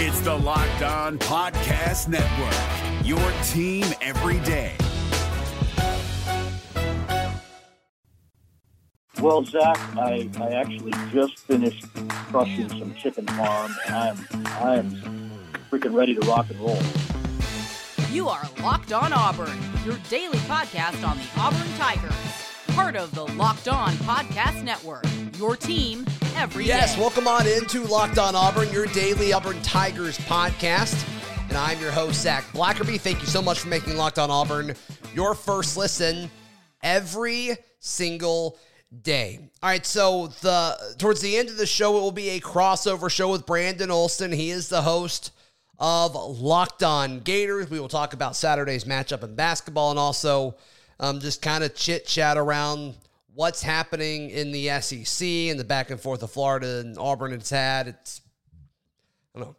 It's the Locked On Podcast Network, your team every day. Well, Zac, I, I actually just finished crushing some chicken farm, and I'm I'm freaking ready to rock and roll. You are Locked On Auburn, your daily podcast on the Auburn Tigers, part of the Locked On Podcast Network. Your team every yes, day. welcome on into Locked On Auburn, your daily Auburn Tigers podcast. And I'm your host, Zac Blackerby. Thank you so much for making Locked On Auburn your first listen every single day. All right, so the towards the end of the show, it will be a crossover show with Brandon Olsen. He is the host of Locked On Gators. We will talk about Saturday's matchup in basketball and also um, just kind of chit chat around what's happening in the SEC and the back and forth of Florida and Auburn has had. It's I don't know.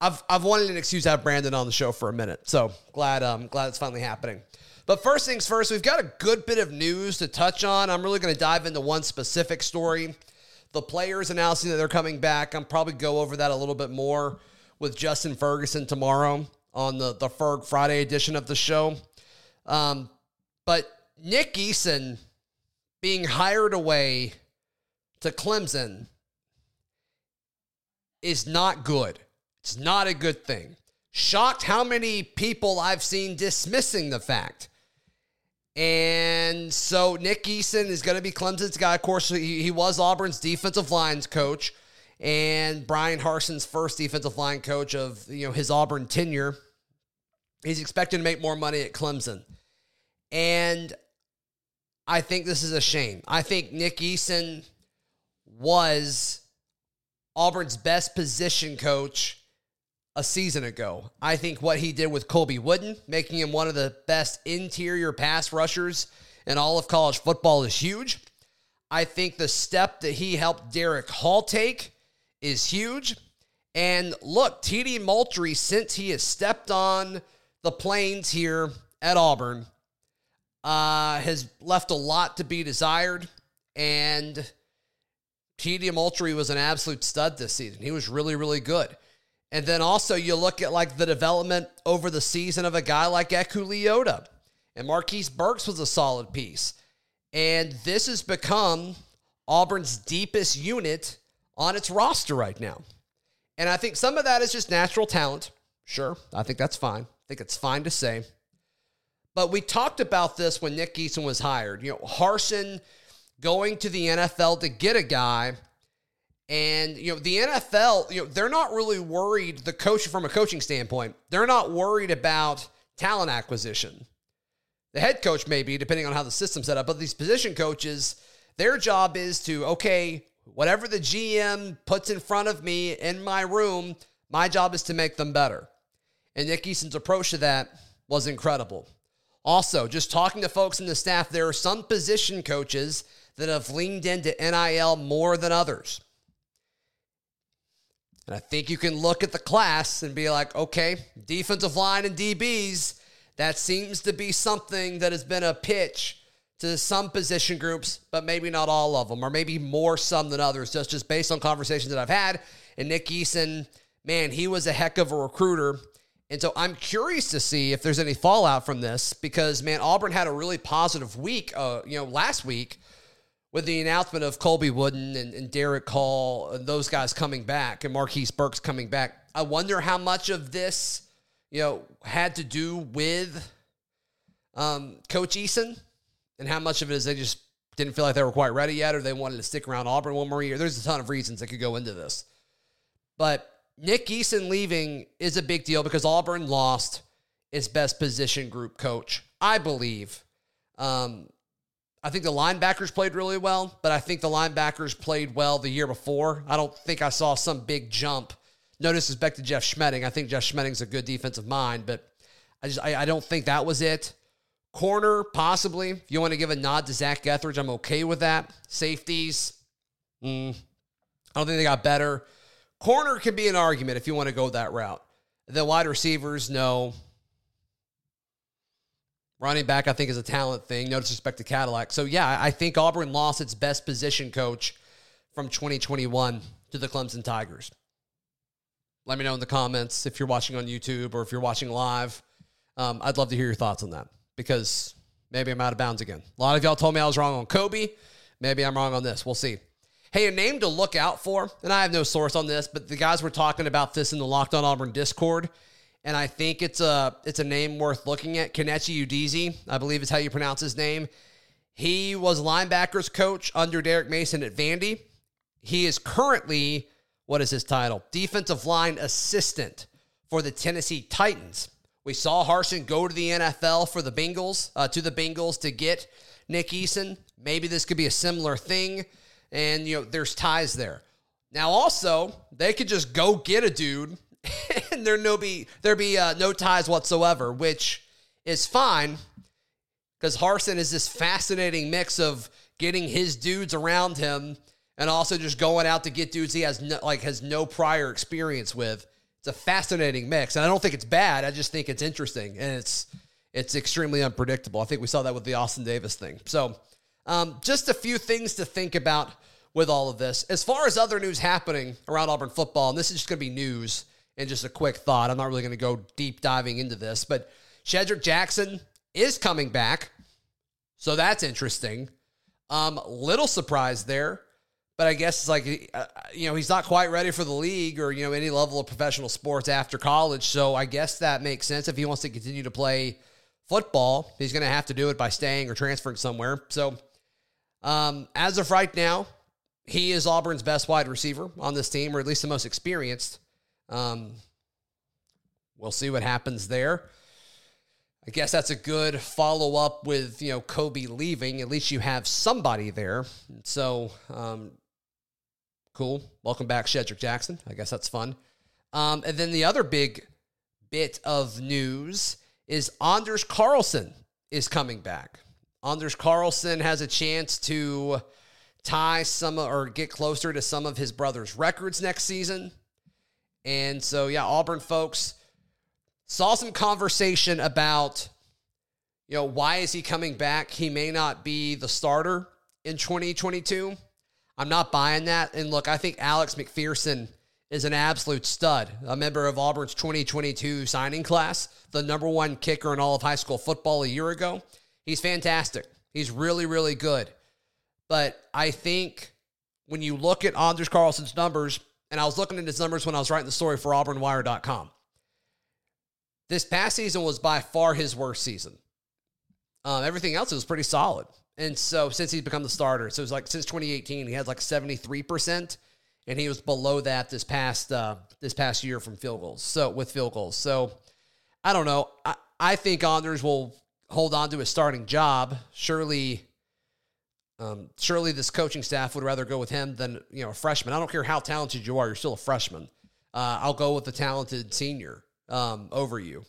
I've I've wanted an excuse to have Brandon on the show for a minute, so glad um glad it's finally happening. But first things first, we've got a good bit of news to touch on. I'm really going to dive into one specific story. The players announcing that they're coming back. I'm probably go over that a little bit more with Justin Ferguson tomorrow on the the Ferg Friday edition of the show. Um, but Nick Eason being hired away to Clemson is not good. It's not a good thing. Shocked how many people I've seen dismissing the fact. And so Nick Eason is going to be Clemson's guy. Of course, he, he was Auburn's defensive lines coach and Brian Harsin's first defensive line coach of you know his Auburn tenure. He's expected to make more money at Clemson. And I think this is a shame. I think Nick Eason was Auburn's best position coach a season ago. I think what he did with Colby Wooden, making him one of the best interior pass rushers in all of college football, is huge. I think the step that he helped Derick Hall take is huge. And look, TD Moultrie, since he has stepped on the Plains here at Auburn, uh, has left a lot to be desired. And TD Moultrie was an absolute stud this season. He was really, really good. And then also you look at like the development over the season of a guy like Eku Leota. And Marquise Burks was a solid piece. And this has become Auburn's deepest unit on its roster right now. And I think some of that is just natural talent. Sure, I think that's fine. I think it's fine to say. But we talked about this when Nick Eason was hired. You know, Harsin going to the NFL to get a guy. And, you know, the NFL, you know, they're not really worried, the coach from a coaching standpoint, they're not worried about talent acquisition. The head coach may be, depending on how the system's set up, but these position coaches, their job is to, okay, whatever the GM puts in front of me in my room, my job is to make them better. And Nick Eason's approach to that was incredible. Also, just talking to folks in the staff, there are some position coaches that have leaned into NIL more than others. And I think you can look at the class and be like, okay, defensive line and DBs, that seems to be something that has been a pitch to some position groups, but maybe not all of them, or maybe more some than others, just, just based on conversations that I've had. And Nick Eason, man, he was a heck of a recruiter. And so I'm curious to see if there's any fallout from this because, man, Auburn had a really positive week, uh, you know, last week with the announcement of Colby Wooden and, and Derick Hall and those guys coming back and Marquise Burks coming back. I wonder how much of this, you know, had to do with um, Coach Eason and how much of it is they just didn't feel like they were quite ready yet or they wanted to stick around Auburn one more year. There's a ton of reasons that could go into this. But Nick Eason leaving is a big deal because Auburn lost its best position group coach, I believe. Um, I think the linebackers played really well, but I think the linebackers played well the year before. I don't think I saw some big jump. No disrespect to Jeff Schmedding. I think Jeff Schmedding's a good defensive mind, but I just I, I don't think that was it. Corner, possibly. If you want to give a nod to Zac Etheridge, I'm okay with that. Safeties, mm, I don't think they got better. Corner can be an argument if you want to go that route. The wide receivers, no. Running back, I think, is a talent thing. No disrespect to Cadillac. So, yeah, I think Auburn lost its best position coach from 2021 to the Clemson Tigers. Let me know in the comments if you're watching on YouTube or if you're watching live. Um, I'd love to hear your thoughts on that because maybe I'm out of bounds again. A lot of y'all told me I was wrong on Kobe. Maybe I'm wrong on this. We'll see. Hey, a name to look out for, and I have no source on this, but the guys were talking about this in the Locked On Auburn Discord, and I think it's a it's a name worth looking at. Kenechi Udeze, I believe is how you pronounce his name. He was linebackers coach under Derek Mason at Vandy. He is currently what is his title? Defensive line assistant for the Tennessee Titans. We saw Harsin go to the NFL for the Bengals, uh, to the Bengals to get Nick Eason. Maybe this could be a similar thing. And, you know, there's ties there. Now, also, they could just go get a dude and there no be there be uh, no ties whatsoever, which is fine because Harsin is this fascinating mix of getting his dudes around him and also just going out to get dudes he has no, like has no prior experience with. It's a fascinating mix, and I don't think it's bad. I just think it's interesting and it's it's extremely unpredictable. I think we saw that with the Austin Davis thing. So, um, just a few things to think about with all of this. As far as other news happening around Auburn football, and this is just going to be news and just a quick thought. I'm not really going to go deep diving into this, but Shedrick Jackson is coming back, so that's interesting. Um, little surprise there. But I guess it's like, uh, you know, he's not quite ready for the league or, you know, any level of professional sports after college. So I guess that makes sense. If he wants to continue to play football, he's going to have to do it by staying or transferring somewhere. So um, as of right now, he is Auburn's best wide receiver on this team, or at least the most experienced. Um, we'll see what happens there. I guess that's a good follow up with you know Kobe leaving. At least you have somebody there. So um, Cool. Welcome back, Shedrick Jackson. I guess that's fun. Um, and then the other big bit of news is Anders Carlson is coming back. Anders Carlson has a chance to tie some or get closer to some of his brother's records next season. And so, yeah, Auburn folks saw some conversation about, you know, why is he coming back? He may not be the starter in 2022. I'm not buying that. And look, I think Alex McPherson is an absolute stud, a member of Auburn's 2022 signing class, the number one kicker in all of high school football a year ago. He's fantastic. He's really, really good. But I think when you look at Anders Carlson's numbers, and I was looking at his numbers when I was writing the story for AuburnWire.com, this past season was by far his worst season. Um, everything else was pretty solid. And so since he's become the starter, so it was like since 2018, he had like 73%, and he was below that this past uh, this past year from field goals. So with field goals. So I don't know. I, I think Anders will hold on to his starting job. Surely um, surely this coaching staff would rather go with him than you know a freshman. I don't care how talented you are, you're still a freshman. Uh, I'll go with the talented senior um, over you.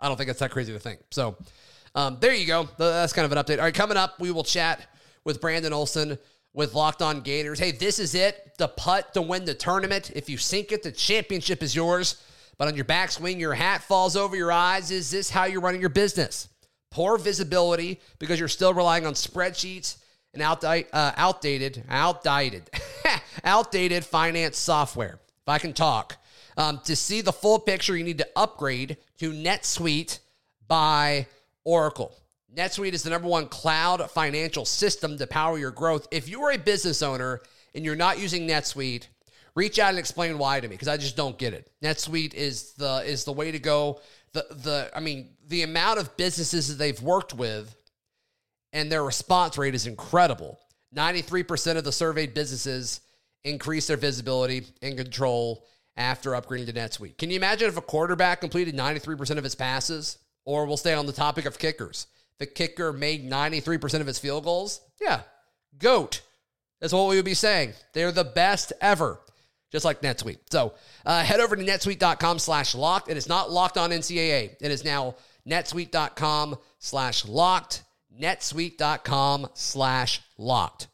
I don't think that's that crazy to think. So um, there you go. That's kind of an update. All right, coming up, we will chat with Brandon Olsen with Locked On Gators. Hey, this is it. The putt to win the tournament. If you sink it, the championship is yours. But on your backswing, your hat falls over your eyes. Is this how you're running your business? Poor visibility because you're still relying on spreadsheets and outdi- uh, outdated, outdated, outdated finance software. If I can talk. Um, to see the full picture, you need to upgrade to NetSuite by Oracle. NetSuite is the number one cloud financial system to power your growth. If you are a business owner and you're not using NetSuite, reach out and explain why to me because I just don't get it. NetSuite is the is the way to go. The the I mean the amount of businesses that they've worked with and their response rate is incredible. 93% of the surveyed businesses increase their visibility and control after upgrading to NetSuite. Can you imagine if a quarterback completed 93% of his passes? Or we'll stay on the topic of kickers. The kicker made 93% of his field goals. Yeah, GOAT. That's what we would be saying. They're the best ever, just like NetSuite. So uh, head over to netsuite.com slash locked. And it's not locked on NCAA. It is now netsuite.com slash locked. netsuite.com slash locked.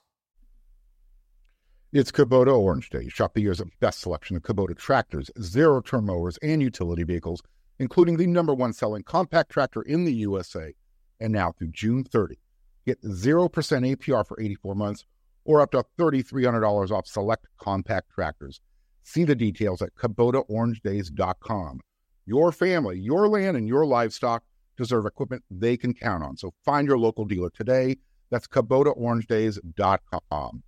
It's Kubota Orange Day. Shop the year's best selection of Kubota tractors, zero turn mowers, and utility vehicles – including the number one selling compact tractor in the USA. And now through June 30, get 0% APR for 84 months or up to $3,300 off select compact tractors. See the details at KubotaOrangeDays.com. Your family, your land, and your livestock deserve equipment they can count on. So find your local dealer today. That's KubotaOrangeDays.com.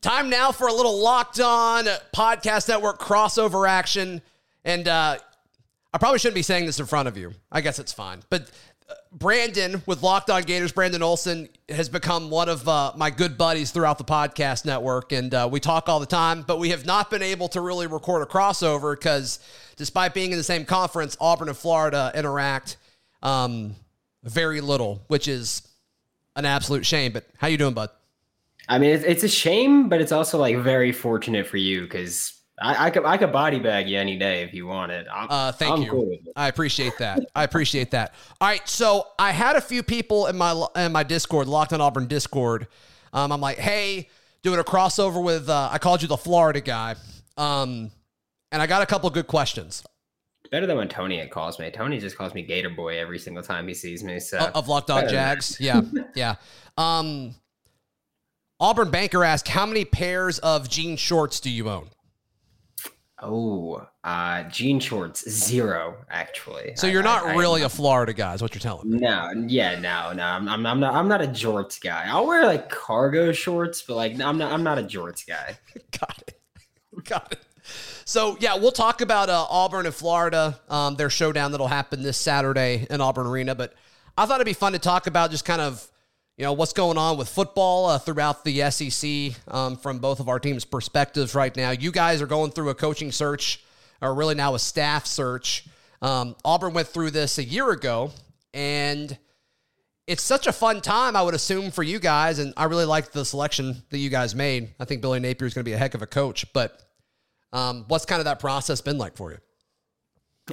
Time now for a little locked on podcast network crossover action. And uh, I probably shouldn't be saying this in front of you. I guess it's fine. But Brandon with Locked On Gators, Brandon Olsen, has become one of uh, my good buddies throughout the podcast network. And uh, we talk all the time, but we have not been able to really record a crossover because despite being in the same conference, Auburn and Florida interact um, very little, which is an absolute shame. But how you doing, bud? I mean, it's, it's a shame, but it's also like very fortunate for you because I, I, could I could body bag you any day if you want it. I'm, uh, thank I'm you. Cool I appreciate that. I appreciate that. All right, so I had a few people in my in my Discord, Locked on Auburn Discord. Um, I'm like, hey, doing a crossover with uh, I called you the Florida guy, um, and I got a couple good questions. Better than when Tony calls me. Tony just calls me Gator Boy every single time he sees me. So of Locked On Jags, yeah, yeah. Um, Auburn Banker asked, how many pairs of jean shorts do you own? Oh, uh, jean shorts, zero actually. So you're not I, really I, a Florida guy, is what you're telling me. No, yeah, no, no. I'm, I'm, I'm, not. I'm not a jorts guy. I'll wear like cargo shorts, but like I'm not. I'm not a jorts guy. Got it. Got it. So yeah, we'll talk about uh, Auburn and Florida, um, their showdown that'll happen this Saturday in Auburn Arena. But I thought it'd be fun to talk about just kind of you know what's going on with football uh, throughout the SEC um, from both of our teams' perspectives right now. You guys are going through a coaching search, or really now a staff search. Um, Auburn went through this a year ago, and it's such a fun time. I would assume for you guys, and I really like the selection that you guys made. I think Billy Napier is going to be a heck of a coach. But um, what's kind of that process been like for you?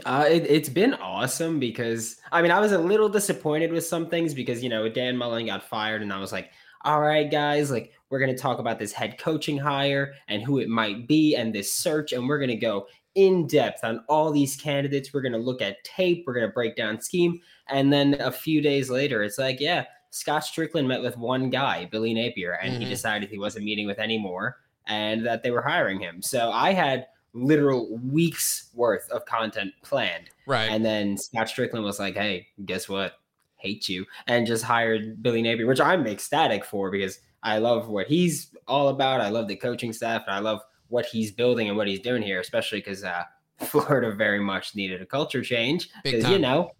Uh, it, has been awesome because I mean I was a little disappointed with some things because you know Dan Mullen got fired and I was like, all right guys, like we're gonna talk about this head coaching hire and who it might be and this search and we're gonna go in depth on all these candidates. We're gonna look at tape. We're gonna break down scheme and then a few days later it's like yeah, Scott Stricklin met with one guy, Billy Napier, and mm-hmm. he decided he wasn't meeting with any more and that they were hiring him. So I had literal weeks worth of content planned. Right. And then Scott Stricklin was like, hey, guess what? Hate you. And just hired Billy Napier, which I'm ecstatic for because I love what he's all about. I love the coaching staff and I love what he's building and what he's doing here, especially because uh, Florida very much needed a culture change. Because you know,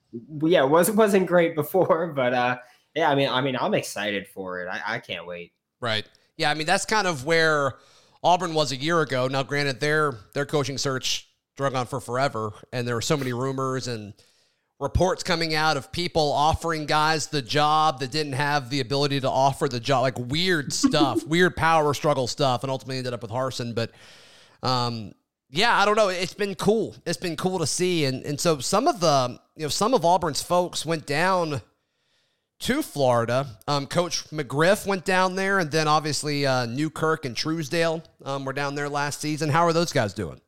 yeah, it was wasn't great before, but uh, yeah, I mean, I mean, I'm excited for it. I, I can't wait. Right. Yeah, I mean, that's kind of where Auburn was a year ago. Now, granted, their their coaching search drug on for forever, and there were so many rumors and reports coming out of people offering guys the job that didn't have the ability to offer the job, like weird stuff, weird power struggle stuff, and ultimately ended up with Harsin. But um, yeah, I don't know. It's been cool. It's been cool to see, and and so some of the you know some of Auburn's folks went down to Florida. Um, Coach McGriff went down there, and then obviously uh, Newkirk and Truesdale um, were down there last season. How are those guys doing?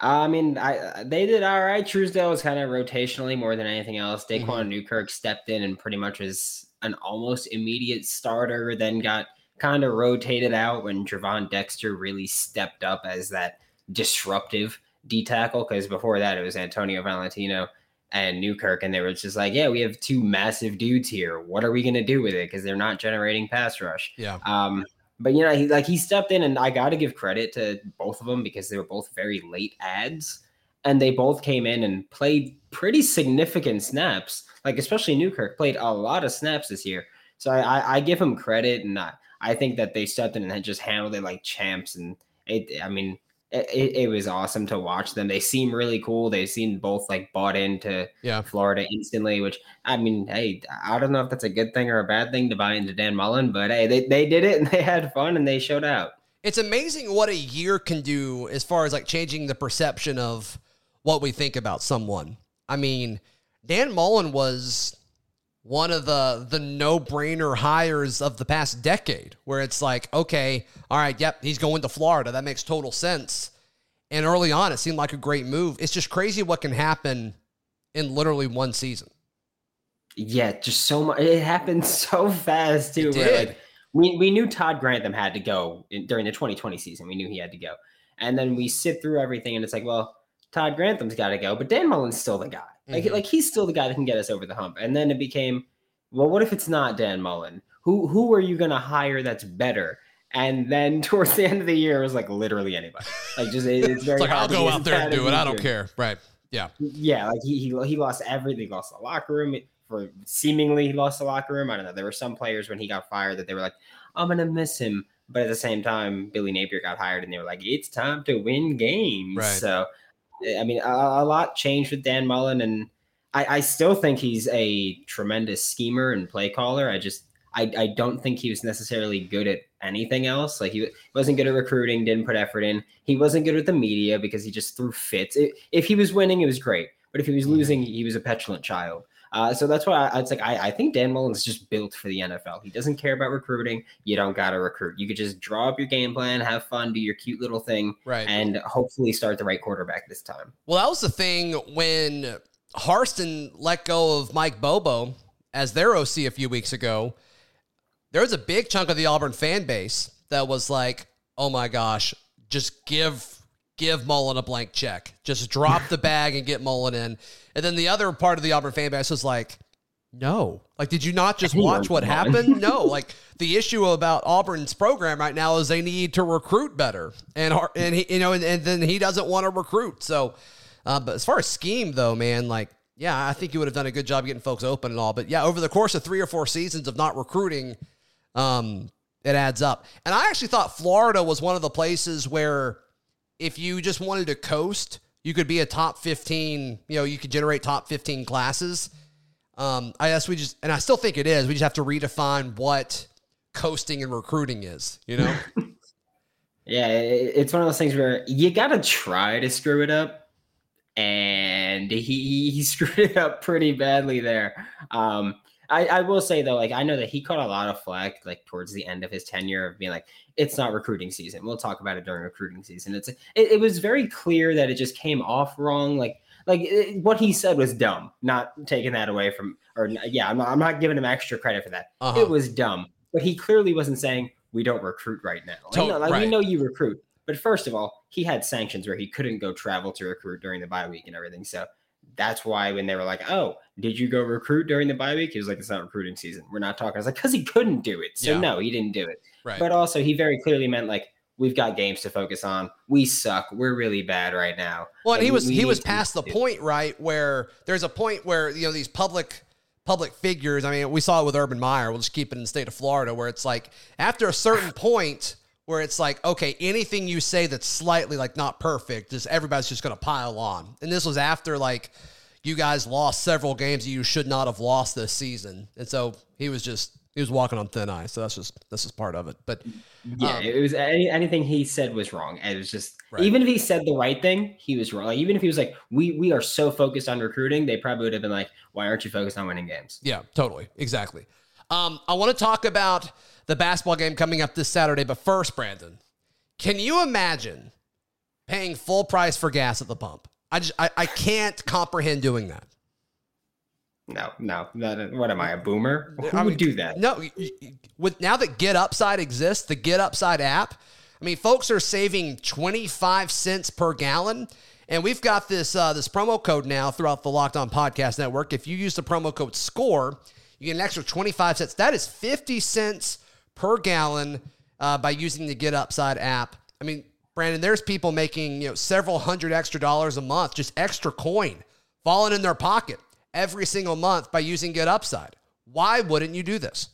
I mean, I they did all right. Truesdale was kind of rotationally more than anything else. Daquan mm-hmm. Newkirk stepped in and pretty much was an almost immediate starter. Then got kind of rotated out when Gervon Dexter really stepped up as that disruptive D tackle. Because before that, it was Antonio Valentino and Newkirk, and they were just like, "Yeah, we have two massive dudes here. What are we gonna do with it? Because they're not generating pass rush." Yeah. Um, but you know, he like he stepped in, and I got to give credit to both of them because they were both very late ads, and they both came in and played pretty significant snaps. Like especially Newkirk played a lot of snaps this year, so I, I, I give him credit, and I, I think that they stepped in and just handled it like champs. And it, I mean, it, it, was awesome to watch them. They seem really cool. They seem both like bought into yeah. Florida instantly, which I mean, hey, I don't know if that's a good thing or a bad thing to buy into Dan Mullen, but hey, they, they did it and they had fun and they showed out. It's amazing what a year can do as far as like changing the perception of what we think about someone. I mean, Dan Mullen was one of the the no-brainer hires of the past decade where it's like okay all right yep he's going to florida. That makes total sense. And early on it seemed like a great move. It's just crazy what can happen in literally one season. Yeah just so much it happened so fast too where like we we knew Todd Grantham had to go in, during the 2020 season. We knew he had to go, and then we sit through everything, and it's like, well, Todd Grantham's got to go, but Dan Mullen's still the guy. Like Mhm. like he's still the guy that can get us over the hump. And then it became, well, what if it's not Dan Mullen? Who who are you going to hire that's better? And then towards the end of the year, it was like literally anybody. Like just it- it's very It's like I'll go out there and do it. I don't care. Right. Yeah. Yeah, like he, he he lost everything. He lost the locker room for seemingly he lost the locker room. I don't know. There were some players when he got fired that they were like, I'm gonna miss him. But at the same time, Billy Napier got hired and they were like, it's time to win games. Right. So I mean, a, a lot changed with Dan Mullen, and I, I still think he's a tremendous schemer and play caller. I just I, I don't think he was necessarily good at anything else. Like he wasn't good at recruiting, didn't put effort in. He wasn't good with the media because he just threw fits. It, if he was winning, it was great. But if he was mm-hmm. losing, he was a petulant child. Uh, so that's why I, it's like I, I think Dan Mullen's just built for the NFL. He doesn't care about recruiting. You don't got to recruit. You could just draw up your game plan, have fun, do your cute little thing, Right. and hopefully start the right quarterback this time. Well, that was the thing when Harsin let go of Mike Bobo as their OC a few weeks ago. There was a big chunk of the Auburn fan base that was like, "Oh my gosh, just give give Mullen a blank check. Just drop the bag and get Mullen in." And then the other part of the Auburn fan base was like, "No, like, did you not just watch what happened? No, like the issue about Auburn's program right now is they need to recruit better, and and he, you know, and, and then he doesn't want to recruit. So, uh, but as far as scheme though, man, like, yeah, I think you would have done a good job getting folks open and all. But yeah, over the course of three or four seasons of not recruiting, um, it adds up. And I actually thought Florida was one of the places where if you just wanted to coast, you could be a top 15, you know, you could generate top 15 classes. Um, I guess we just, and I still think it is, we just have to redefine what coasting and recruiting is, you know? Yeah, it's one of those things where you got to try to screw it up, and he he screwed it up pretty badly there. Um, I, I will say though, like I know that he caught a lot of flack like towards the end of his tenure of being like, it's not recruiting season. We'll talk about it during recruiting season. It's it, it was very clear that it just came off wrong. Like like it, what he said was dumb. Not taking that away from or yeah, I'm not, I'm not giving him extra credit for that. Uh-huh. It was dumb, but he clearly wasn't saying we don't recruit right now. Like, To- no, like, right. we know you recruit, but first of all, he had sanctions where he couldn't go travel to recruit during the bye week and everything. So that's why when they were like, "Oh, did you go recruit during the bye week?" He was like, "It's not recruiting season. We're not talking." I was like, "Cause he couldn't do it." So Yeah. no, he didn't do it. Right. But also, he very clearly meant like, "We've got games to focus on. We suck. We're really bad right now." Well, and he was he was past the do- point, right, where there's a point where you know these public public figures. I mean, we saw it with Urban Meyer. We'll just keep it in the state of Florida, where it's like after a certain point where it's like, okay, anything you say that's slightly like not perfect, just everybody's just going to pile on. And this was after like you guys lost several games that you should not have lost this season, and so he was just he was walking on thin ice. So that's just that's just part of it. But Yeah, Um, it was any, anything he said was wrong. It was just Right. even if he said the right thing, he was wrong. Like, even if he was like, "We we are so focused on recruiting," they probably would have been like, "Why aren't you focused on winning games?" Yeah, totally. Exactly. Um, I want to talk about the basketball game coming up this Saturday, but first, Brandon, can you imagine paying full price for gas at the pump? I just I, I can't comprehend doing that. No, no, no, what am I, a boomer? Who I would do that? No, with now that Get Upside exists, the Get Upside app. I mean, folks are saving twenty five cents per gallon, and we've got this uh, this promo code now throughout the Locked On Podcast Network. If you use the promo code SCORE, you get an extra twenty five cents. That is fifty cents per gallon uh, by using the Get Upside app. I mean, Brandon, there's people making you know several hundred extra dollars a month, just extra coin falling in their pocket every single month by using Get Upside. Why wouldn't you do this?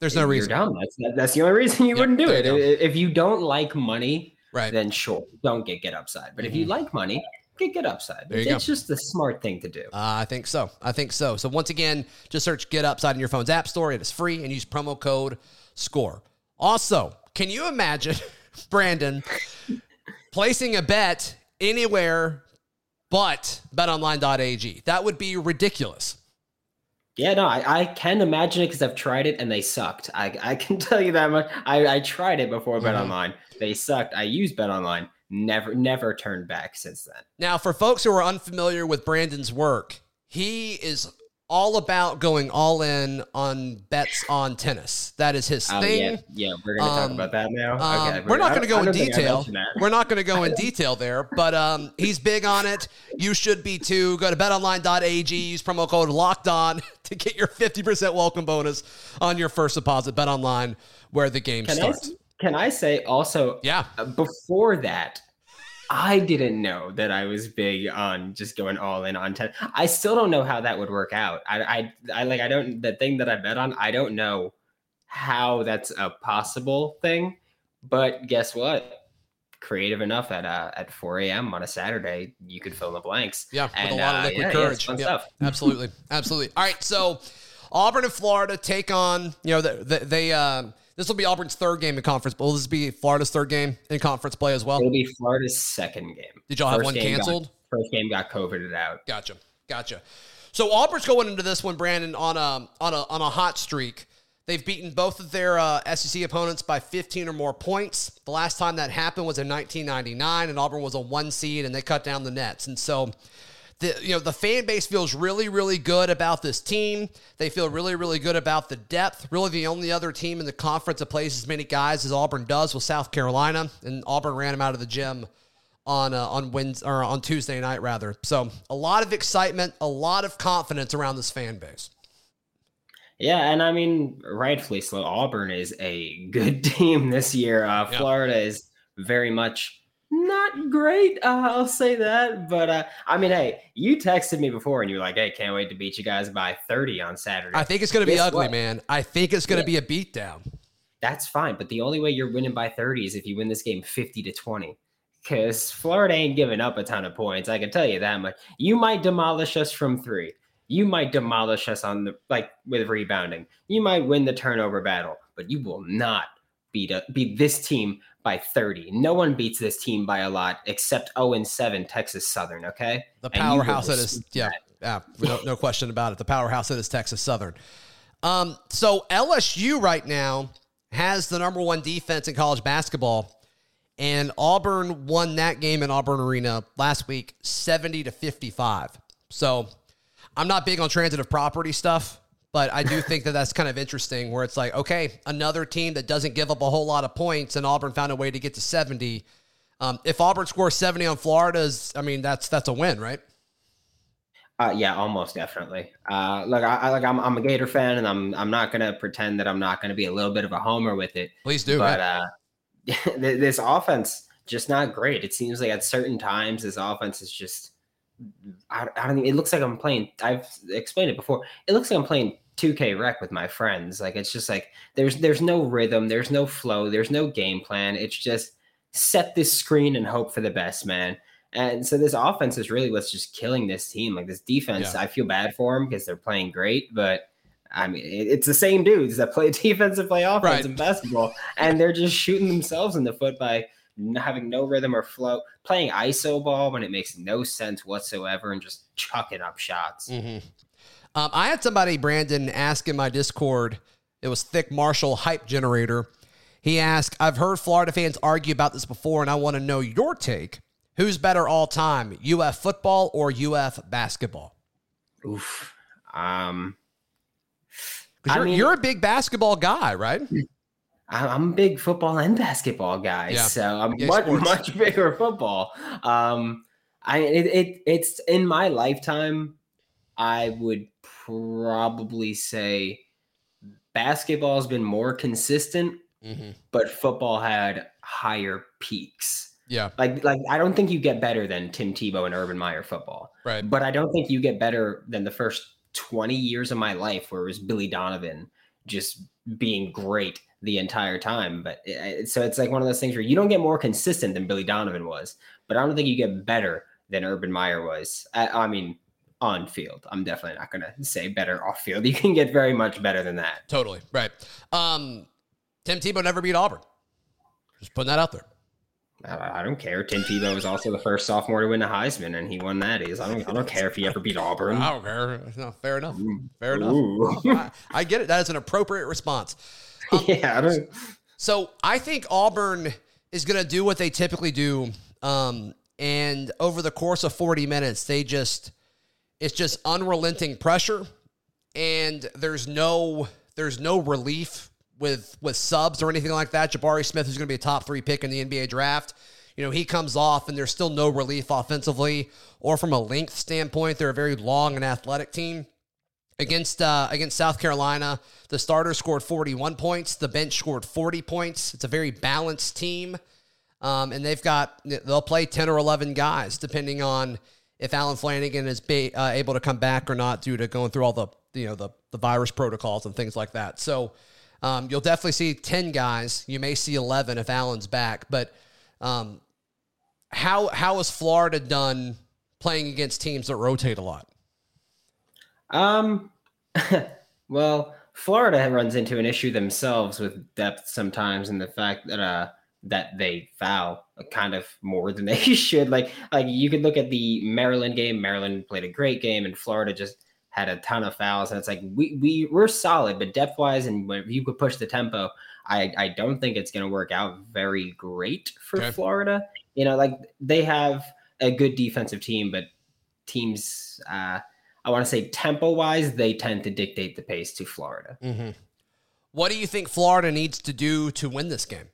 There's no You're reason. dumb. That's that's the only reason you Yeah, wouldn't do it. you If you don't like money, Right. then sure, don't get get upside. But if you like money, get get upside. Mm-hmm. There you it's just the smart thing to do. Uh, I think so. I think so. So once again, just search Get Upside in your phone's app store. It is free and use promo code SCORE. Also, can you imagine, Brandon, placing a bet anywhere but betonline.ag? That would be ridiculous. Yeah, no, I, I can imagine it because I've tried it and they sucked. I, I can tell you that much. I, I tried it before Bet Mhm. Online. They sucked. I used Bet Online. Never never turned back since then. Now, for folks who are unfamiliar with Brandon's work, he is all about going all in on bets on tennis. That is his Oh, thing. yeah, yeah, we're gonna talk Um, about that now. Um, okay, we're not going to go I in I detail. We're not going to go in detail there, but um, he's big on it. You should be too. Go to betonline.ag, use promo code locked on to get your 50% welcome bonus on your first deposit. Bet online where the game Can I, starts. can I say also? Yeah. uh, Before that, I didn't know that I was big on just going all in on ten. I still don't know how that would work out. I, I, I like. I don't. The thing that I bet on, I don't know how that's a possible thing. But guess what? Creative enough at uh, at 4 a.m. on a Saturday, you could fill in the blanks. Yeah, with And, a lot of uh, liquid yeah, yeah, courage. fun Yep, stuff. Absolutely, absolutely. All right, so Auburn and Florida take on. You know, the, the, they. Um, this will be Auburn's third game in conference. But will this be Florida's third game in conference play as well? It'll be Florida's second game. Did y'all have First one game got- canceled? first game got coveted out. Gotcha, gotcha. So Auburn's going into this one, Brandon, on a on a on a hot streak. They've beaten both of their uh, SEC opponents by 15 or more points. The last time that happened was in 1999, and Auburn was a one seed, and they cut down the nets. And so, the you know the fan base feels really really good about this team. They feel really really good about the depth. Really, the only other team in the conference that plays as many guys as Auburn does was South Carolina, and Auburn ran them out of the gym on uh, on Wednesday or on Tuesday night rather. So a lot of excitement, a lot of confidence around this fan base. Yeah, and I mean, rightfully so. Auburn is a good team this year. Uh, Yeah. Florida is very much not great. Uh, I'll say that. But uh, I mean, hey, you texted me before and you were like, hey, can't wait to beat you guys by 30 on Saturday. I think it's going to be Guess ugly, what? man. I think it's going to Yeah. be a beatdown. That's fine. But the only way you're winning by 30 is if you win this game 50 to 20. Because Florida ain't giving up a ton of points. I can tell you that much. You might demolish us from three. You might demolish us on the like with rebounding. You might win the turnover battle, but you will not beat a, beat this team by 30. No one beats this team by a lot except 0 and 7 Texas Southern, okay? The And you will powerhouse that is, yeah, that. yeah, no, no question about it. The powerhouse that is Texas Southern. Um, so LSU right now has the number one defense in college basketball, and Auburn won that game in Auburn Arena last week, seventy to fifty-five. So I'm not big on transitive property stuff, but I do think that that's kind of interesting. Where it's like, okay, another team that doesn't give up a whole lot of points, and Auburn found a way to get to seventy. Um, if Auburn scores seventy on Florida's, I mean, that's that's a win, right? Uh, yeah, almost definitely. Uh, look, I, I like I'm, I'm a Gator fan, and I'm I'm not gonna pretend that I'm not gonna be a little bit of a homer with it. Please do. but uh, this offense just not great. It seems like at certain times this offense is just I, I don't. Even, it looks like I'm playing. I've explained it before. It looks like I'm playing 2K Rec with my friends. Like it's just like there's there's no rhythm, there's no flow, there's no game plan. It's just set this screen and hope for the best, man. And so this offense is really what's just killing this team. Like this defense, Yeah. I feel bad for them because they're playing great, but I mean, it- it's the same dudes that play defense and play offense Right. in basketball, and they're just shooting themselves in the foot by having no rhythm or flow, playing iso ball when it makes no sense whatsoever, and just chucking up shots. Mhm. Um, I had somebody, Brandon, ask in my Discord. It was Thick Marshall Hype Generator. He asked, I've heard Florida fans argue about this before, and I want to know your take. Who's better all time, UF football or UF basketball? Oof. Um, 'Cause I you're, mean- you're a big basketball guy, right? I'm a big football and basketball guy, Yeah. so I'm Yeah, much sports. much bigger football. Um, I it, it it's in my lifetime. I would probably say basketball has been more consistent, Mm-hmm. but football had higher peaks. Yeah, Like like I don't think you get better than Tim Tebow and Urban Meyer football, right. but I don't think you get better than the first 20 years of my life where it was Billy Donovan just being great the entire time. But it- so it's like one of those things where you don't get more consistent than Billy Donovan was, but I don't think you get better than Urban Meyer was. I, I mean, on field. I'm definitely not going to say better off field. You can get very much better than that. Totally. Right. Um, Tim Tebow never beat Auburn. Just putting that out there. I, I don't care. Tim Tebow was also the first sophomore to win the Heisman, and he won that. He's, I don't. I don't care if he ever beat Auburn. I don't care. No, fair enough. Fair enough. I, I get it. That is an appropriate response. yeah, I don't. So I think Auburn is going to do what they typically do. Um, and over the course of 40 minutes, they just, it's just unrelenting pressure. and there's no there's no relief with with subs or anything like that. Jabari Smith is going to be a top three pick in the NBA draft. You know, he comes off and there's still no relief offensively or from a length standpoint. They're a very long and athletic team. Against uh, against South Carolina, the starter scored 41 points. The bench scored 40 points. It's a very balanced team, um, and they've got they'll play 10 or 11 guys depending on if Allen Flanigan is uh, able to come back or not due to going through all the you know the the virus protocols and things like that. So um, you'll definitely see 10 guys. You may see 11 if Allen's back, but um, how how has Florida done playing against teams that rotate a lot? Um, well, Florida runs into an issue themselves with depth sometimes, and the fact that uh that they foul kind of more than they should. Like like you could look at the Maryland game. Maryland played a great game, and Florida just had a ton of fouls. And it's like we we we're solid, but depth wise, and when you could push the tempo, I I don't think it's going to work out very great for okay. Florida. You know, like they have a good defensive team, but teams. uh I want to say tempo wise, they tend to dictate the pace to Florida. Mm-hmm. What do you think Florida needs to do to win this game?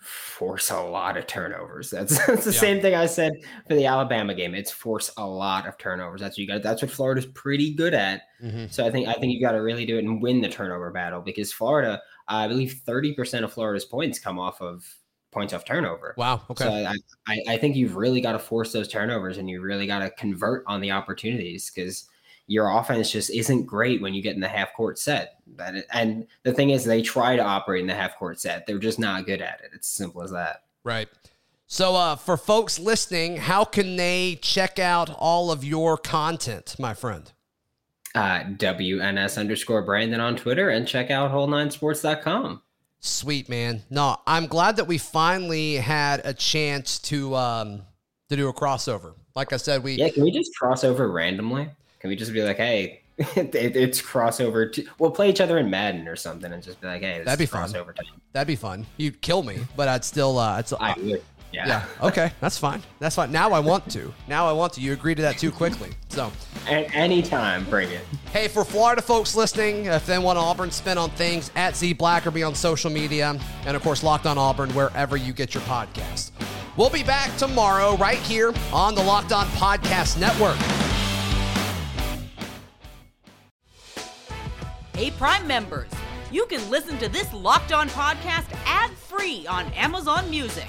Force a lot of turnovers. That's, that's the yeah. same thing I said for the Alabama game. It's force a lot of turnovers. That's what you got. That's what Florida's pretty good at. Mm-hmm. So I think I think you got to really do it and win the turnover battle because Florida, I believe, thirty percent of Florida's points come off of points off turnover. Wow. Okay. So I, I, I think you've really got to force those turnovers and you really got to convert on the opportunities because your offense just isn't great when you get in the half court set. And the thing is, they try to operate in the half court set. They're just not good at it. It's simple as that. Right. So, uh, for folks listening, how can they check out all of your content, my friend? Uh, WNS underscore Brandon on Twitter and check out whole9sports.com. Sweet man. No, I'm glad that we finally had a chance to um to do a crossover. Like I said, we yeah. Can we just cross over randomly? Can we just be like, hey, it, it's crossover? To, we'll play each other in Madden or something, and just be like, hey, that'd be fun. Time. That'd be fun. You'd kill me, but I'd still. uh I'd still, I would. Yeah. yeah. Okay. That's fine. That's fine. Now I want to. Now I want to. You agree to that too quickly. So. At any time, bring it. Hey, for Florida folks listening, if they want Auburn spin on things, at Z Black or Blackerby on social media, and of course Locked On Auburn wherever you get your podcast. We'll be back tomorrow right here on the Locked On Podcast Network. Hey, Prime members, you can listen to this Locked On podcast ad free on Amazon Music.